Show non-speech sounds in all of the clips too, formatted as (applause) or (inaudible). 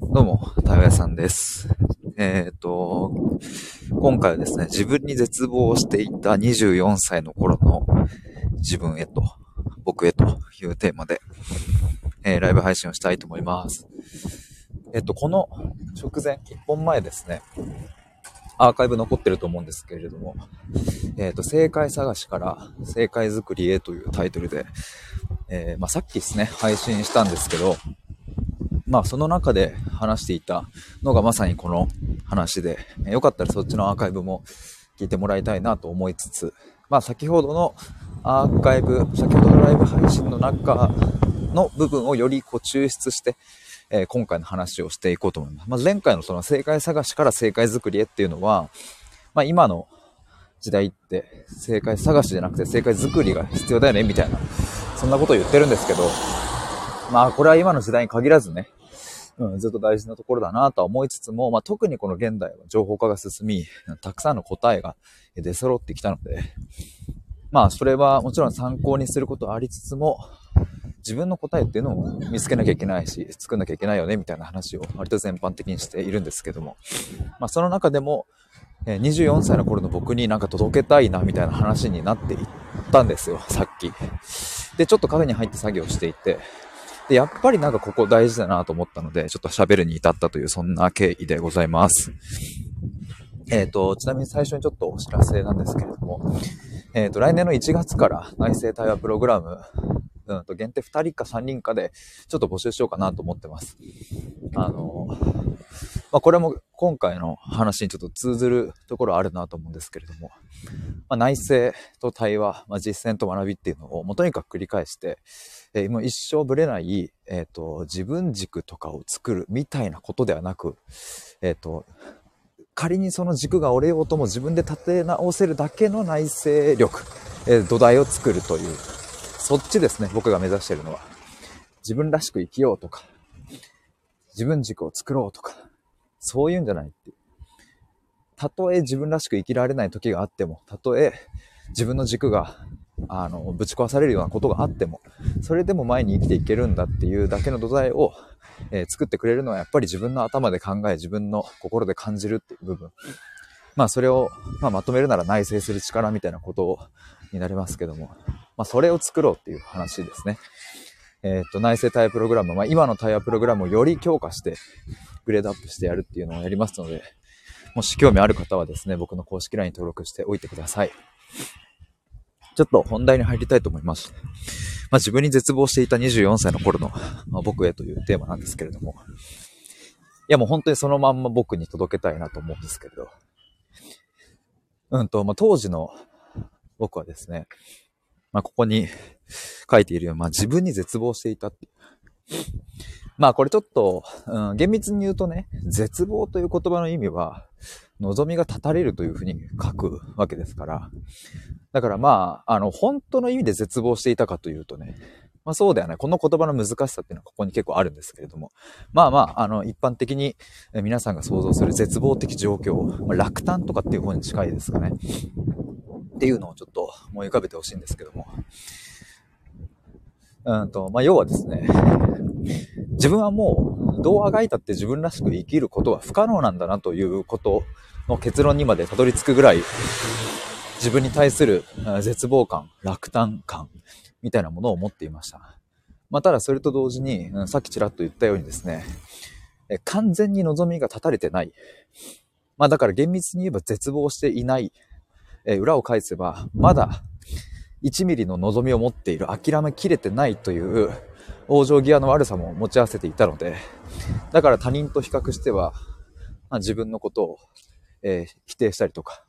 どうも、たよやさんです。えっ、ー、と、今回はですね、自分に絶望していた24歳の頃の自分へと、僕へというテーマで、えー、ライブ配信をしたいと思います。えっ、ー、と、この直前、1本前ですね、アーカイブ残ってると思うんですけれども、えっ、と、正解探しから正解作りへというタイトルで、えまあ、さっきですね、配信したんですけど、まあその中で話していたのがまさにこの話で、よかったらそっちのアーカイブも聞いてもらいたいなと思いつつ、まあ先ほどのアーカイブ、先ほどのライブ配信の中の部分をよりこう抽出して、えー、今回の話をしていこうと思います。まあ、前回のその正解探しから正解作りへっていうのは、まあ今の時代って正解探しじゃなくて正解作りが必要だよねみたいな、そんなことを言ってるんですけど、まあこれは今の時代に限らずね、うん、ずっと大事なところだなとは思いつつも、まあ、特にこの現代は情報化が進み、たくさんの答えが出揃ってきたので、まあ、それはもちろん参考にすることはありつつも、自分の答えっていうのを見つけなきゃいけないし、作んなきゃいけないよね、みたいな話を割と全般的にしているんですけども、まあ、その中でも、24歳の頃の僕になんか届けたいな、みたいな話になっていったんですよ、さっき。で、ちょっとカフェに入って作業していて、で、やっぱりなんかここ大事だなと思ったので、ちょっと喋るに至ったという、そんな経緯でございます。えっ、ー、と、ちなみに最初にちょっとお知らせなんですけれども、えっ、ー、と、来年の1月から内政対話プログラム、うんと、限定2人か3人かで、ちょっと募集しようかなと思ってます。あの、まあ、これも今回の話にちょっと通ずるところあるなと思うんですけれども、まあ、内政と対話、まあ、実践と学びっていうのをもうとにかく繰り返して、えー、もう一生ぶれない、え、ー、と、自分軸とかを作るみたいなことではなく、え、ー、と、仮にその軸が折れようとも自分で立て直せるだけの内政力、え土台を作るという、そっちですね、僕が目指してるのは。自分らしく生きようとか、自分軸を作ろうとか、そういうんじゃないって。たとえ自分らしく生きられない時があっても、たとえ自分の軸が、あの、ぶち壊されるようなことがあっても、それでも前に生きていけるんだっていうだけの土台を、えー、作ってくれるのはやっぱり自分の頭で考え、自分の心で感じるっていう部分。まあそれを、まあ、まとめるなら内省する力みたいなことになりますけども、まあそれを作ろうっていう話ですね。えっ、と、内政対話プログラム、まあ今の対話プログラムをより強化して、グレードアップしてやるっていうのをやりますので、もし興味ある方はですね、僕の公式 LINE 登録しておいてください。ちょっと本題に入りたいと思います。まあ、自分に絶望していた24歳の頃の、まあ、僕へというテーマなんですけれども。いやもう本当にそのまんま僕に届けたいなと思うんですけれど。うんと、まあ、当時の僕はですね、まあ、ここに書いているように、まあ、自分に絶望していたっていう。まあこれちょっと、うん、厳密に言うとね、絶望という言葉の意味は、望みが絶たれるというふうに書くわけですから。だからまあ、あの、本当の意味で絶望していたかというとね、まあそうではない。この言葉の難しさっていうのはここに結構あるんですけれども。まあまあ、あの、一般的に皆さんが想像する絶望的状況、まあ、落胆とかっていう方に近いですかね。っていうのをちょっと思い浮かべてほしいんですけども。うんと、まあ要はですね、(laughs) 自分はもう、どうあがいたって自分らしく生きることは不可能なんだなということの結論にまでたどり着くぐらい、自分に対する絶望感、落胆感、みたいなものを持っていました。まあ、ただそれと同時に、さっきちらっと言ったようにですね、完全に望みが断たれてない。まあだから厳密に言えば絶望していない。え裏を返せば、まだ1ミリの望みを持っている、諦めきれてないという往生際の悪さも持ち合わせていたので、だから他人と比較しては、まあ、自分のことを、えー、否定したりとか、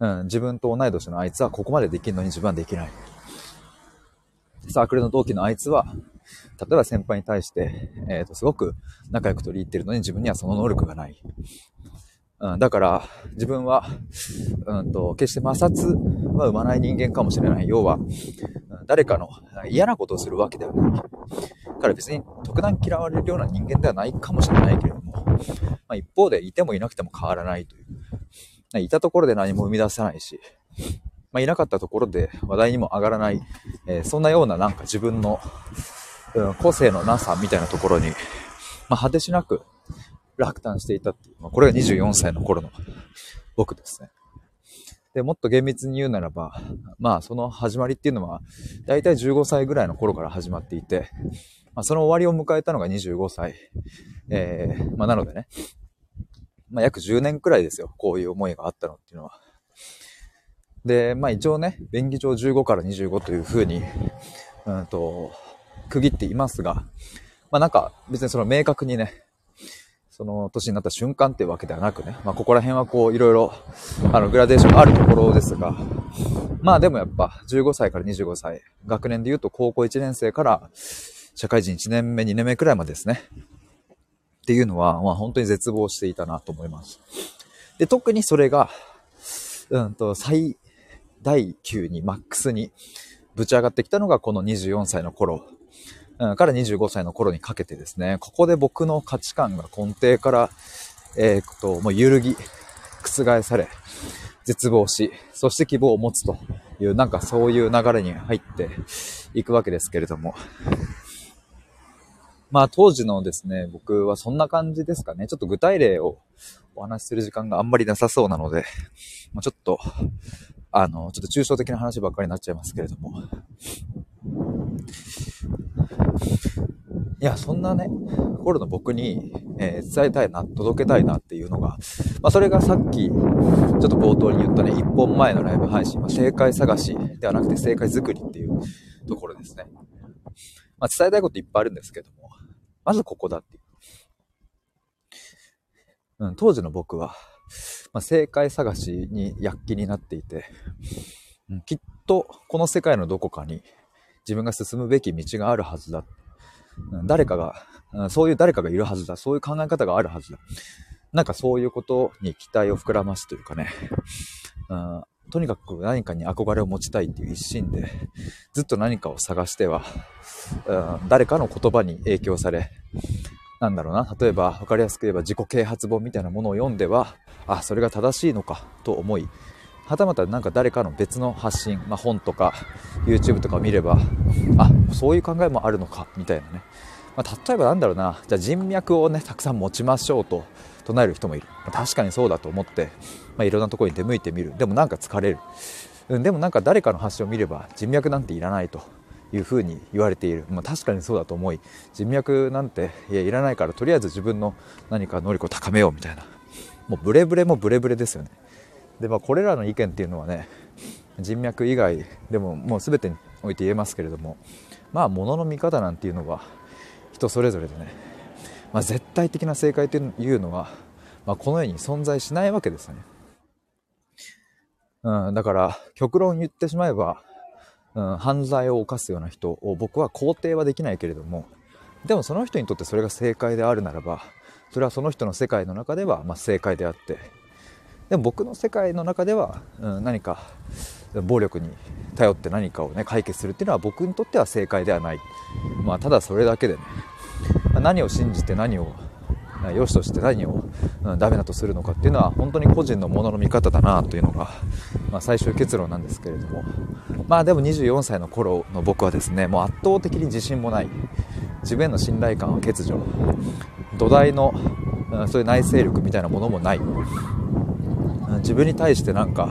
うん、自分と同い年のあいつはここまでできるのに自分はできない。サークルの同期のあいつは、例えば先輩に対して、えっ、ー、と、すごく仲良く取り入ってるのに自分にはその能力がない。うん、だから、自分は、うんと、決して摩擦は生まない人間かもしれない。要は、誰かの嫌なことをするわけではない。から別に特段嫌われるような人間ではないかもしれないけれども、まあ、一方でいてもいなくても変わらないという。いたところで何も生み出せないし、まあ、いなかったところで話題にも上がらない、えー、そんなようななんか自分の、うん、個性のなさみたいなところに、まあ、果てしなく落胆していたっていう、まあ、これが24歳の頃の僕ですね。で、もっと厳密に言うならば、まあその始まりっていうのは、だいたい15歳ぐらいの頃から始まっていて、まあその終わりを迎えたのが25歳。えー、まあなのでね、まあ約10年くらいですよ。こういう思いがあったのっていうのは。で、まあ一応ね、便宜上15から25というふうに、うんと、区切っていますが、まあなんか別にその明確にね、その年になった瞬間っていうわけではなくね、まあここら辺はこういろいろ、あのグラデーションあるところですが、まあでもやっぱ15歳から25歳、学年で言うと高校1年生から社会人1年目、2年目くらいまでですね。っていうのは、まあ本当に絶望していたなと思います。で、特にそれが、うんと、最大級に、マックスにぶち上がってきたのがこの24歳の頃、から25歳の頃にかけてですね、ここで僕の価値観が根底から、えー、っと、もう揺るぎ、覆され、絶望し、そして希望を持つという、なんかそういう流れに入っていくわけですけれども、まあ当時のですね、僕はそんな感じですかね。ちょっと具体例をお話しする時間があんまりなさそうなので、まあ、ちょっと、あの、ちょっと抽象的な話ばっかりになっちゃいますけれども。いや、そんなね、頃の僕に、えー、伝えたいな、届けたいなっていうのが、まあ、それがさっき、ちょっと冒頭に言ったね、一本前のライブ配信は正解探しではなくて正解作りっていうところですね。まあ、伝えたいこといっぱいあるんですけども、まずここだっていう。うん、当時の僕は、まあ、正解探しに躍起になっていて、うん、きっとこの世界のどこかに自分が進むべき道があるはずだ。誰かが、そういう誰かがいるはずだ。そういう考え方があるはずだ。なんかそういうことに期待を膨らますというかね、うん、とにかく何かに憧れを持ちたいっていう一心で、ずっと何かを探しては、誰かの言葉に影響され、なんだろうな、例えば分かりやすく言えば自己啓発本みたいなものを読んでは、あ、それが正しいのかと思い、はたまた何か誰かの別の発信、まあ、本とか YouTube とか見れば、あ、そういう考えもあるのか、みたいなね。まあ、例えばなんだろうな、じゃあ人脈をね、たくさん持ちましょうと唱える人もいる。まあ、確かにそうだと思って、まあ、いろんなところに出向いてみる。でもなんか疲れる。うん、でもなんか誰かの発信を見れば人脈なんていらないと。いうふうに言われている、まあ、確かにそうだと思い人脈なんていやいらないからとりあえず自分の何か能力を高めようみたいなもうブレブレもブレブレですよねでまあこれらの意見っていうのはね人脈以外でももう全てにおいて言えますけれどもまあ物の見方なんていうのは人それぞれでね、まあ、絶対的な正解というのは、まあ、この世に存在しないわけですよね、うん、だから極論言ってしまえばうん、犯罪を犯すような人を僕は肯定はできないけれどもでもその人にとってそれが正解であるならばそれはその人の世界の中ではま正解であってでも僕の世界の中では、うん、何か暴力に頼って何かをね解決するっていうのは僕にとっては正解ではない、まあ、ただそれだけでね。何を信じて何を良しとして何を、うん、ダメだとするのかっていうのは本当に個人のものの見方だなというのが、まあ、最終結論なんですけれども。まあでも24歳の頃の僕はですねもう圧倒的に自信もない。自分への信頼感は欠如。土台の、うん、そういう内省力みたいなものもない。自分に対してなんか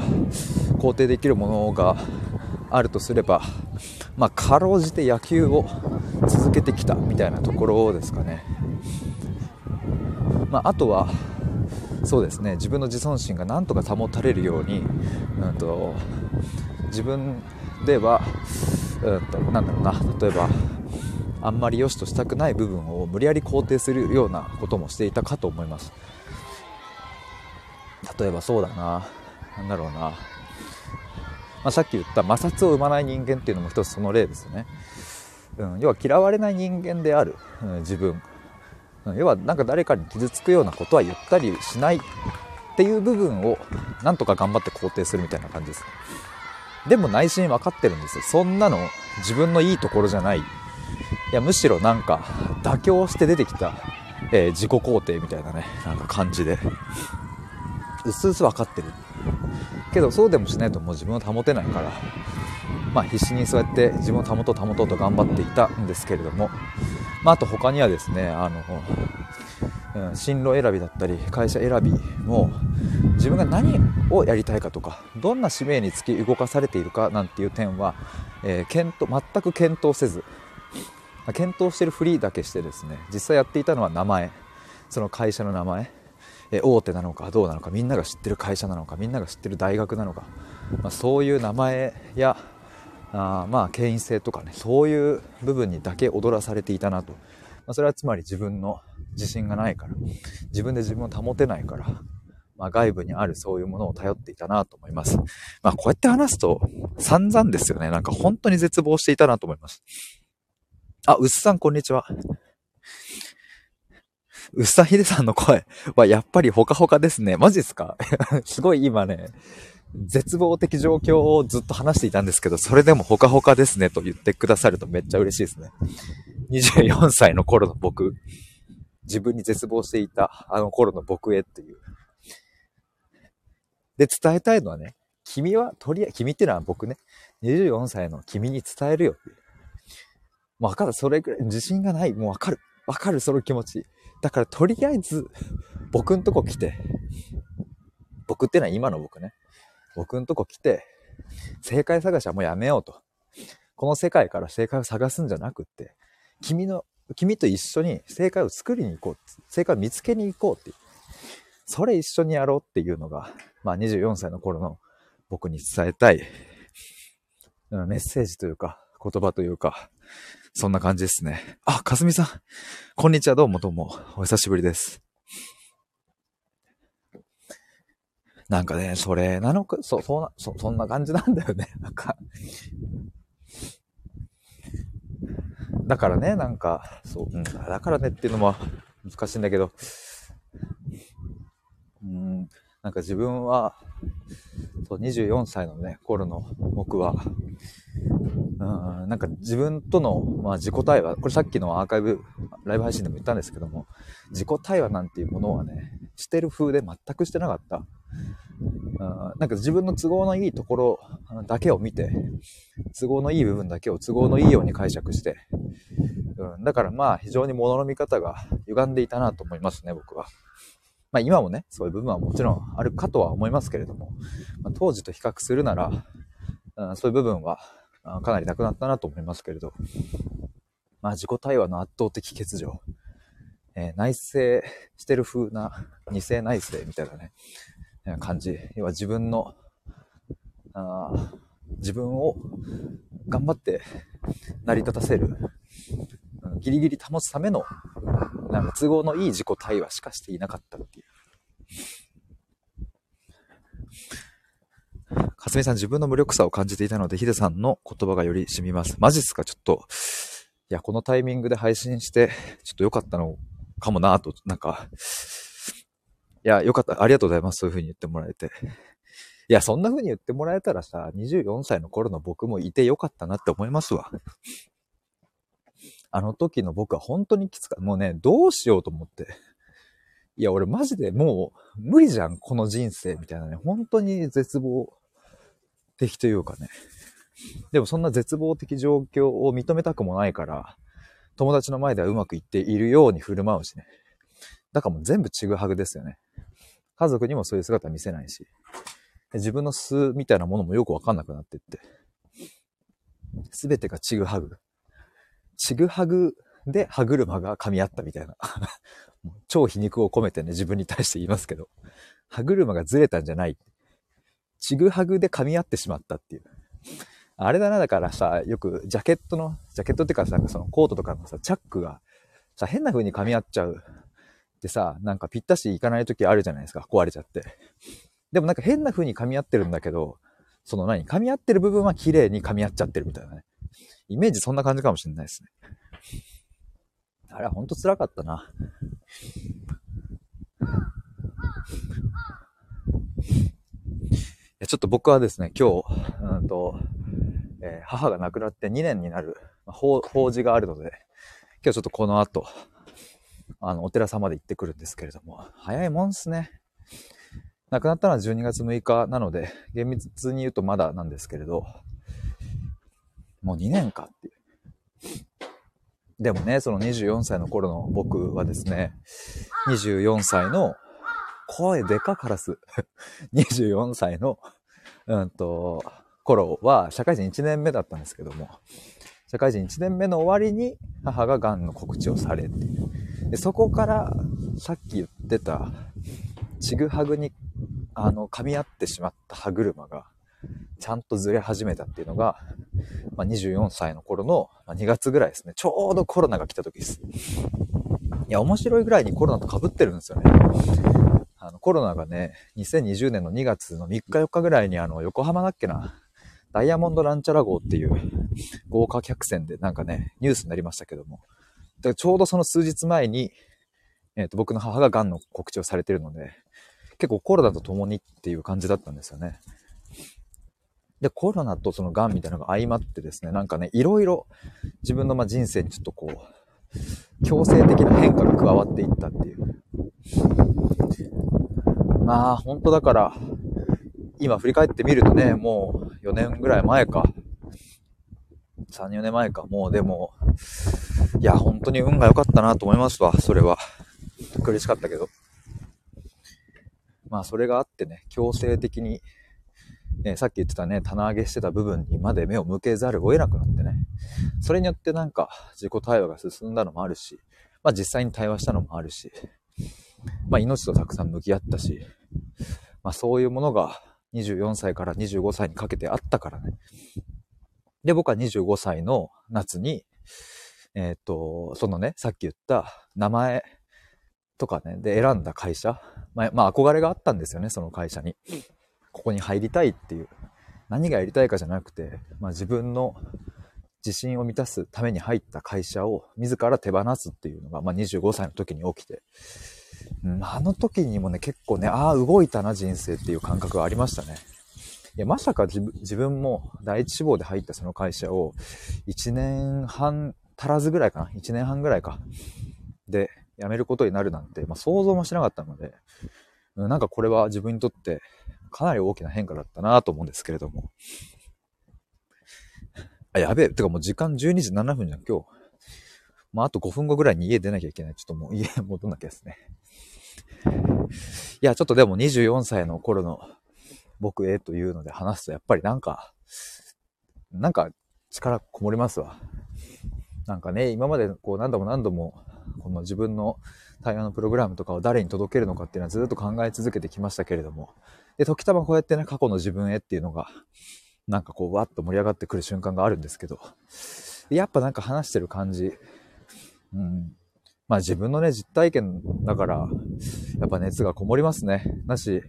肯定できるものがあるとすればまあかろうじて野球を続けてきたみたいなところですかね。まあ、あとはそうですね。自分の自尊心がなんとか保たれるように、うんと、自分では、うんと、なんだろうな。例えばあんまり良しとしたくない部分を無理やり肯定するようなこともしていたかと思います。例えばそうだな。何だろうな、まあ、さっき言った摩擦を生まない人間っていうのも一つその例ですよね、うん、要は嫌われない人間である、うん、自分。要はなんか誰かに傷つくようなことは言ったりしないっていう部分をなんとか頑張って肯定するみたいな感じですでも内心分かってるんですよ。そんなの自分のいいところじゃない。いやむしろなんか妥協して出てきた、えー、自己肯定みたいなねなんか感じで。うすうす分かってる。けどそうでもしないともう自分を保てないから。まあ、必死にそうやって自分を保とう保とうと頑張っていたんですけれども、まあ、あと他にはですねあの、うん、進路選びだったり会社選びも自分が何をやりたいかとかどんな使命につき動かされているかなんていう点は、えー、検討全く検討せず検討してるふりだけしてですね実際やっていたのは名前。その会社の名前。大手なのかどうなのかみんなが知ってる会社なのかみんなが知ってる大学なのか、まあ、そういう名前やあまあ権威性とかねそういう部分にだけ踊らされていたなと、まあ、それはつまり自分の自信がないから自分で自分を保てないから、まあ、外部にあるそういうものを頼っていたなと思います。まあこうやって話すと散々ですよね。なんか本当に絶望していたなと思います。あ、うっさんこんにちは。うっさひでさんの声はやっぱりほかほかですね。マジっすか？(laughs) すごい今ね、絶望的状況をずっと話していたんですけど、それでもほかほかですねと言ってくださるとめっちゃ嬉しいですね。24歳の頃の僕、自分に絶望していたあの頃の僕へっていう。で、伝えたいのはね、君は、とりあえず、君っていうのは僕ね、24歳の君に伝えるよっていう。わかる。それくらい自信がない。もうわかる。わかる。その気持ち。だからとりあえず、僕んとこ来て、僕ってのは今の僕ね。僕んとこ来て、正解探しはもうやめようと。この世界から正解を探すんじゃなくって、君の、君と一緒に正解を作りに行こう。正解を見つけに行こうってう。それ一緒にやろうっていうのが、まあ24歳の頃の僕に伝えたい、メッセージというか、言葉というか、そんな感じですね。あ、かすみさん。こんにちは。どうもどうも。お久しぶりです。なんかね、それなのか、そ、そんな、そ、そんな感じなんだよね。(laughs) なんか。だからね、なんか、そう、うん、だからねっていうのも難しいんだけど、うん、なんか自分は、そう、24歳のね、頃の僕は、うん、なんか自分との、まあ、自己対話、これさっきのアーカイブ、ライブ配信でも言ったんですけども、自己対話なんていうものはね、してる風で全くしてなかった。うん、なんか自分の都合のいいところだけを見て、都合のいい部分だけを都合のいいように解釈して、うん、だからまあ非常に物の見方が歪んでいたなと思いますね、僕は。まあ今もね、そういう部分はもちろんあるかとは思いますけれども、まあ、当時と比較するなら、うん、そういう部分はかなりなくなったなと思いますけれど、まあ自己対話の圧倒的欠如、えー、内省してる風な二世内省みたいなね、感じ。要は自分の、あ自分を頑張って成り立たせる、ギリギリ保つための、なんか都合のいい自己対話しかしていなかったっていう。かすみさん自分の無力さを感じていたので、ヒデさんの言葉がより染みます。マジっすか？ちょっと、いや、このタイミングで配信して、ちょっと良かったのかもなと、なんか、いや、良かった。ありがとうございます。そういう風に言ってもらえて。いや、そんな風に言ってもらえたらさ、24歳の頃の僕もいてよかったなって思いますわ。あの時の僕は本当にきつかった。もうね、どうしようと思って。(laughs) いや、俺マジでもう無理じゃん、この人生みたいなね。本当に絶望的というかね。でもそんな絶望的状況を認めたくもないから、友達の前ではうまくいっているように振る舞うしね。だからもう全部ちぐはぐですよね。家族にもそういう姿見せないし。自分の素みたいなものもよくわかんなくなってって。すべてがちぐはぐ。ちぐはぐで歯車が噛み合ったみたいな。(laughs) 超皮肉を込めてね、自分に対して言いますけど。歯車がずれたんじゃない。ちぐはぐで噛み合ってしまったっていう。あれだな、だからさ、よくジャケットの、ジャケットっていうかさ、なんかそのコートとかのさ、チャックがさ、変な風に噛み合っちゃうってさ、なんかぴったしいかない時あるじゃないですか、壊れちゃって。でもなんか変な風に噛み合ってるんだけど、その何噛み合ってる部分は綺麗に噛み合っちゃってるみたいなね。イメージそんな感じかもしれないですね。あれはほんと辛かったな。ちょっと僕はですね、今日、うんと、えー、母が亡くなって2年になる、法事があるので、今日ちょっとこの後、あの、お寺様で行ってくるんですけれども、早いもんっすね。亡くなったのは12月6日なので、厳密に言うとまだなんですけれど、もう2年かっていう。でもね、その24歳の頃の僕はですね、24歳の、声でかカラス。(laughs) 24歳の、うんと、頃は社会人1年目だったんですけども、社会人1年目の終わりに母が癌の告知をされてでそこからさっき言ってたちぐはぐにあの噛み合ってしまった歯車がちゃんとずれ始めたっていうのが、まあ、24歳の頃の2月ぐらいですね。ちょうどコロナが来た時です。いや、面白いぐらいにコロナと被ってるんですよね。あの、コロナがね、2020年の2月の3日4日ぐらいにあの、横浜だっけな、ダイヤモンドランチャラ号っていう豪華客船でなんかね、ニュースになりましたけども。でちょうどその数日前に、えっ、ー、と、僕の母が癌の告知をされてるので、結構コロナと共にっていう感じだったんですよね。で、コロナとその癌みたいなのが相まってですね、なんかね、いろいろ自分のま人生にちょっとこう、強制的な変化が加わっていったっていう。まあ、本当だから、今振り返ってみるとね、もう4年ぐらい前か。3、4年前か。もうでも、いや、本当に運が良かったなと思いますわ、それは。苦しかったけど。まあ、それがあってね、強制的に、ね、さっき言ってたね、棚上げしてた部分にまで目を向けざるを得なくなってね。それによってなんか自己対話が進んだのもあるし、まあ実際に対話したのもあるし、まあ命とたくさん向き合ったし、まあそういうものが24歳から25歳にかけてあったからね。で、僕は25歳の夏に、えっ、ー、と、そのね、さっき言った名前とかね、で選んだ会社、まあ、まあ、憧れがあったんですよね、その会社に。ここに入りたいっていう。何がやりたいかじゃなくて、まあ自分の自信を満たすために入った会社を自ら手放すっていうのが、まあ25歳の時に起きて、うん、あの時にもね、結構ね、ああ、動いたな、人生っていう感覚がありましたね。いや、まさか自分も第一志望で入ったその会社を1年半足らずぐらいかな ?1 年半ぐらいか。で、辞めることになるなんて、まあ、想像もしなかったので、なんかこれは自分にとってかなり大きな変化だったなと思うんですけれども。あ、やべえ。てかもう時間12時7分じゃん、今日。まあ、あと5分後ぐらいに家出なきゃいけない。ちょっともう家戻んなきゃですね。いや、ちょっとでも24歳の頃の僕へというので話すと、やっぱりなんか、なんか力こもりますわ。なんかね、今までこう何度も何度も、この自分の対話のプログラムとかを誰に届けるのかっていうのはずっと考え続けてきましたけれども、で、時たまこうやってね、過去の自分へっていうのが、なんかこう、わっと盛り上がってくる瞬間があるんですけど、やっぱなんか話してる感じ、うん、まあ自分のね、実体験だから、やっぱ熱がこもりますね。だし、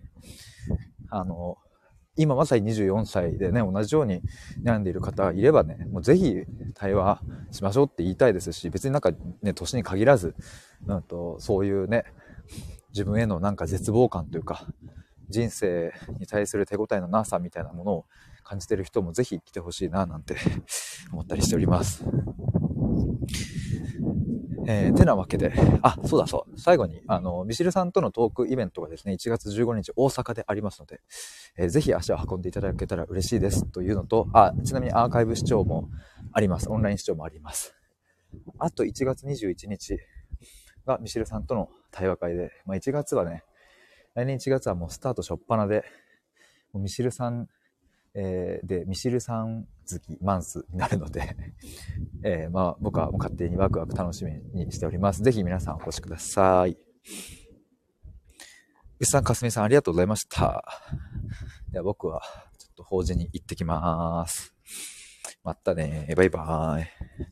あの、今まさに24歳でね、同じように悩んでいる方がいればね、もうぜひ対話しましょうって言いたいですし、別になんかね、年に限らず、うんと、そういうね、自分へのなんか絶望感というか、人生に対する手応えのなさみたいなものを感じてる人もぜひ来てほしいななんて (laughs) 思ったりしております。えー、てなわけで、あ、そうだそう。最後に、あの、ミシルさんとのトークイベントがですね、1月15日大阪でありますので、えー、ぜひ足を運んでいただけたら嬉しいですというのと、あ、ちなみにアーカイブ視聴もあります。オンライン視聴もあります。あと1月21日がミシルさんとの対話会で、まあ、1月はね、来年1月はもうスタート初っ端で、もうミシルさんえー、で、ミシルさん好きマンスになるので (laughs) えー、まあ、僕はもう勝手にワクワク楽しみにしております。ぜひ皆さんお越しください。うさん、かすみさんありがとうございました。では僕はちょっと法事に行ってきます。またね。バイバーイ。